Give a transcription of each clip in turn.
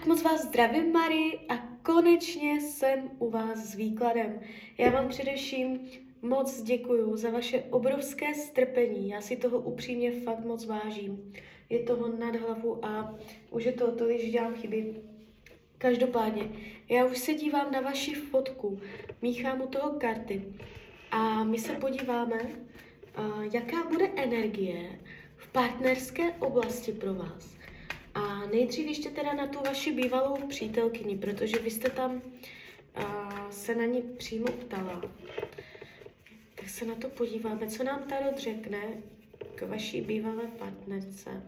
Tak moc vás zdravím, Mary, a konečně jsem u vás s výkladem. Já vám především moc děkuju za vaše obrovské strpení. Já si toho upřímně fakt moc vážím. Je toho nad hlavu a už je to tolik, že dělám chyby. Každopádně, já už se dívám na vaši fotku, míchám u toho karty a my se podíváme, jaká bude energie v partnerské oblasti pro vás. A nejdřív ještě teda na tu vaši bývalou přítelkyni, protože vy jste tam uh, se na ní přímo ptala. Tak se na to podíváme, co nám Tarot řekne k vaší bývalé partnerce.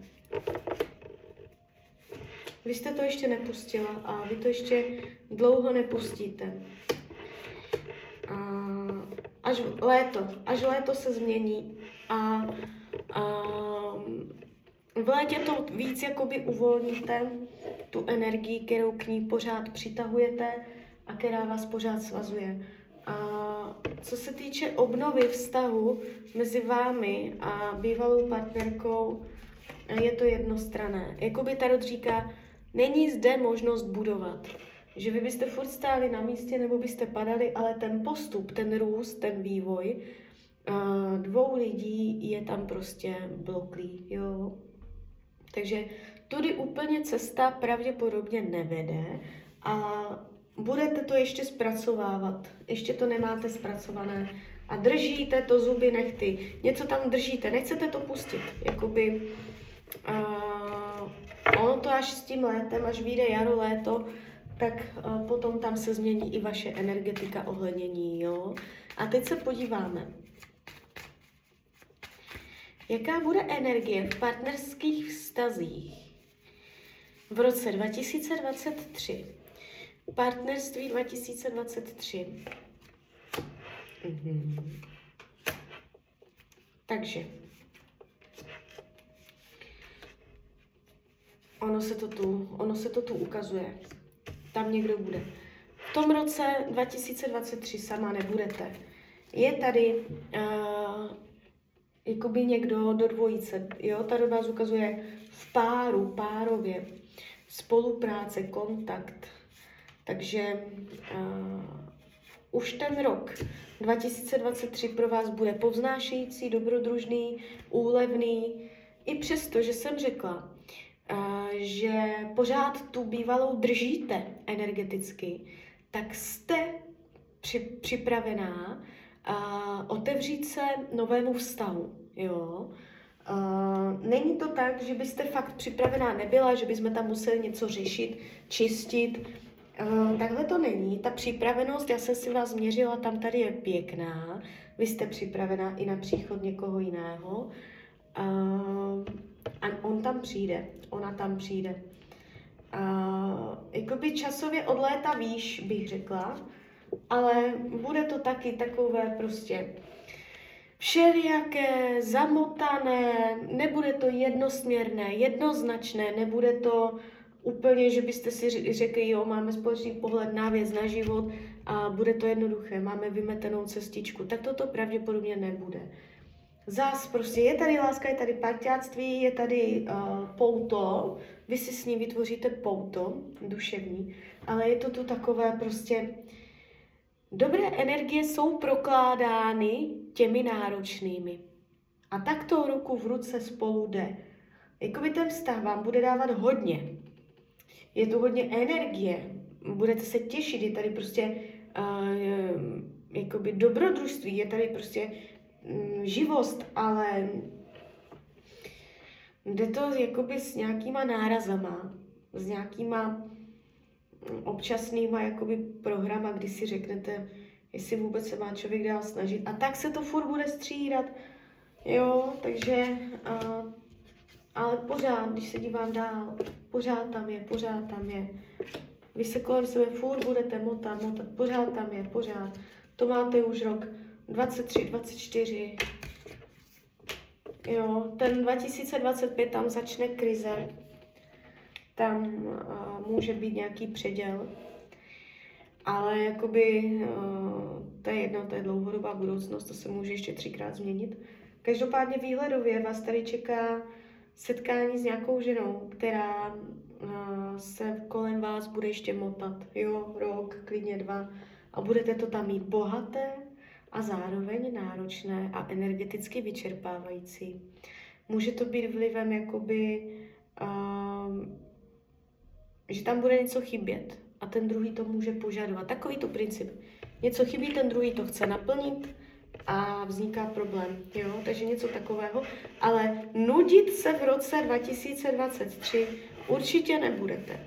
Vy jste to ještě nepustila a vy to ještě dlouho nepustíte. A až léto, až léto se změní a, a v létě to víc jakoby uvolníte, tu energii, kterou k ní pořád přitahujete a která vás pořád svazuje. A co se týče obnovy vztahu mezi vámi a bývalou partnerkou, je to jednostrané. Jakoby Tarot říká, není zde možnost budovat. Že vy byste furt stáli na místě nebo byste padali, ale ten postup, ten růst, ten vývoj dvou lidí je tam prostě bloklý. Jo? Takže tudy úplně cesta pravděpodobně nevede a budete to ještě zpracovávat. Ještě to nemáte zpracované a držíte to zuby nechty. Něco tam držíte, nechcete to pustit. Jakoby, uh, ono to až s tím létem, až vyjde jaro, léto, tak uh, potom tam se změní i vaše energetika ohlednění. Jo? A teď se podíváme. Jaká bude energie v partnerských vztazích v roce 2023? Partnerství 2023. Mhm. Takže ono se, to tu, ono se to tu ukazuje. Tam někdo bude. V tom roce 2023 sama nebudete. Je tady uh, jakoby někdo do dvojice, jo, ta doba ukazuje v páru, párově, spolupráce, kontakt. Takže uh, už ten rok 2023 pro vás bude povznášející, dobrodružný, úlevný, i přesto, že jsem řekla, uh, že pořád tu bývalou držíte energeticky, tak jste při, připravená a otevřít se novému vztahu, jo. Uh, není to tak, že byste fakt připravená nebyla, že bychom tam museli něco řešit, čistit. Uh, takhle to není. Ta připravenost, já jsem si vás změřila, tam tady je pěkná. Vy jste připravená i na příchod někoho jiného. Uh, a on tam přijde, ona tam přijde. Uh, jakoby časově od léta výš, bych řekla, ale bude to taky takové prostě všelijaké, zamotané, nebude to jednosměrné, jednoznačné, nebude to úplně, že byste si řekli, jo, máme společný pohled na věc, na život a bude to jednoduché, máme vymetenou cestičku, tak toto pravděpodobně nebude. Zás prostě je tady láska, je tady parťáctví, je tady uh, pouto, vy si s ní vytvoříte pouto duševní, ale je to tu takové prostě Dobré energie jsou prokládány těmi náročnými. A tak to ruku v ruce spolu jde. Jakoby ten vztah vám bude dávat hodně. Je tu hodně energie, budete se těšit, je tady prostě uh, jakoby dobrodružství, je tady prostě um, živost, ale jde to jakoby s nějakýma nárazama, s nějakýma občasnýma jakoby programa, kdy si řeknete, jestli vůbec se má člověk dál snažit. A tak se to furt bude střídat. Jo, takže, a, ale pořád, když se dívám dál, pořád tam je, pořád tam je. Vy se kolem sebe furt budete motat, motat, pořád tam je, pořád. To máte už rok 23, 24. Jo, ten 2025 tam začne krize, tam uh, může být nějaký předěl, ale jakoby uh, to je jedno, to je dlouhodobá budoucnost, to se může ještě třikrát změnit. Každopádně výhledově vás tady čeká setkání s nějakou ženou, která uh, se kolem vás bude ještě motat, jo, rok, klidně dva a budete to tam mít bohaté a zároveň náročné a energeticky vyčerpávající. Může to být vlivem jakoby, uh, že tam bude něco chybět a ten druhý to může požadovat. Takový to princip. Něco chybí, ten druhý to chce naplnit, a vzniká problém, jo, takže něco takového. Ale nudit se v roce 2023 určitě nebudete.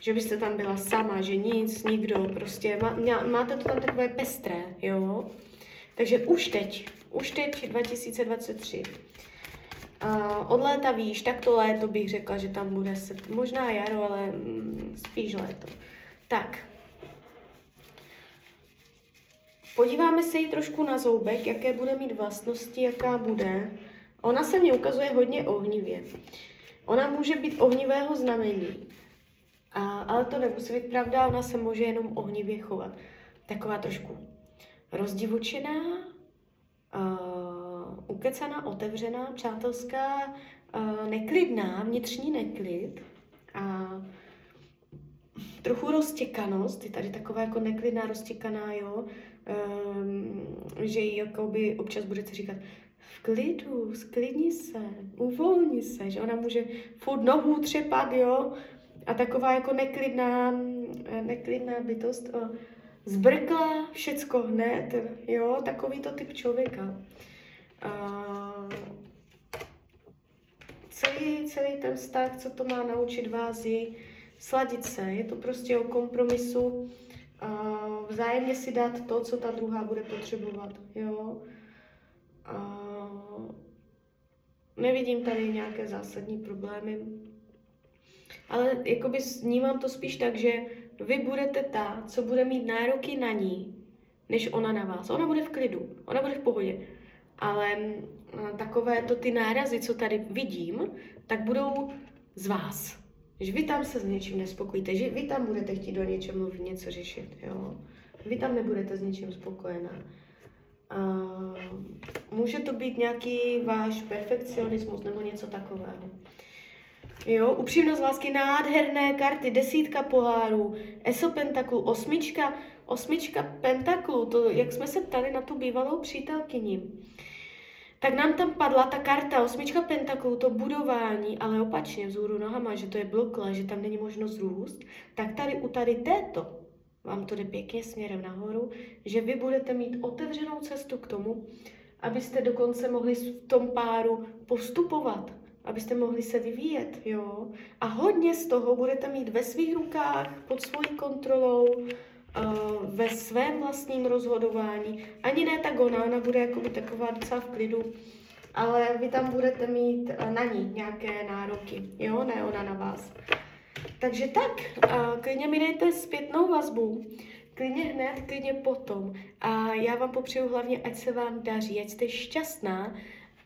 Že byste tam byla sama, že nic, nikdo, prostě má, máte to tam takové pestré, jo. Takže už teď, už teď 2023. Uh, od léta víš, tak to léto bych řekla, že tam bude se, možná jaro, ale mm, spíš léto. Tak, Podíváme se jí trošku na zoubek, jaké bude mít vlastnosti, jaká bude. Ona se mi ukazuje hodně ohnivě. Ona může být ohnivého znamení, a, ale to nemusí být pravda, ona se může jenom ohnivě chovat. Taková trošku rozdivočená, uh, ukecaná, otevřená, přátelská, uh, neklidná, vnitřní neklid a trochu roztěkanost, je tady taková jako neklidná, roztěkaná, jo, um, že jí jakoby občas budete říkat, v klidu, sklidni se, uvolni se, že ona může furt nohu třepat, jo, a taková jako neklidná, neklidná bytost, o, zbrkla všecko hned, jo, takový to typ člověka. A, celý, celý ten vztah, co to má naučit vás, je sladit se, je to prostě o kompromisu, vzájemně si dát to, co ta druhá bude potřebovat, jo. Uh, nevidím tady nějaké zásadní problémy, ale jakoby vnímám to spíš tak, že vy budete ta, co bude mít nároky na ní, než ona na vás. Ona bude v klidu, ona bude v pohodě. Ale takové to ty nárazy, co tady vidím, tak budou z vás. Že vy tam se s něčím nespokojíte, že vy tam budete chtít do něčeho mluvit, něco řešit, jo. Vy tam nebudete s něčím spokojená. A může to být nějaký váš perfekcionismus nebo něco takového. Jo, upřímnost lásky, nádherné karty, desítka pohárů, eso pentaklu, osmička, osmička pentaklu, to, jak jsme se ptali na tu bývalou přítelkyni. Tak nám tam padla ta karta osmička pentaklů, to budování, ale opačně vzhůru nohama, že to je blokle, že tam není možnost růst, tak tady u tady této vám to jde pěkně směrem nahoru, že vy budete mít otevřenou cestu k tomu, abyste dokonce mohli v tom páru postupovat, abyste mohli se vyvíjet, jo. A hodně z toho budete mít ve svých rukách, pod svojí kontrolou, ve svém vlastním rozhodování. Ani ne tak ona, ona bude jako taková docela v klidu, ale vy tam budete mít na ní nějaké nároky, jo, ne ona na vás. Takže tak, klidně mi dejte zpětnou vazbu, klidně hned, klidně potom. A já vám popřeju hlavně, ať se vám daří, ať jste šťastná.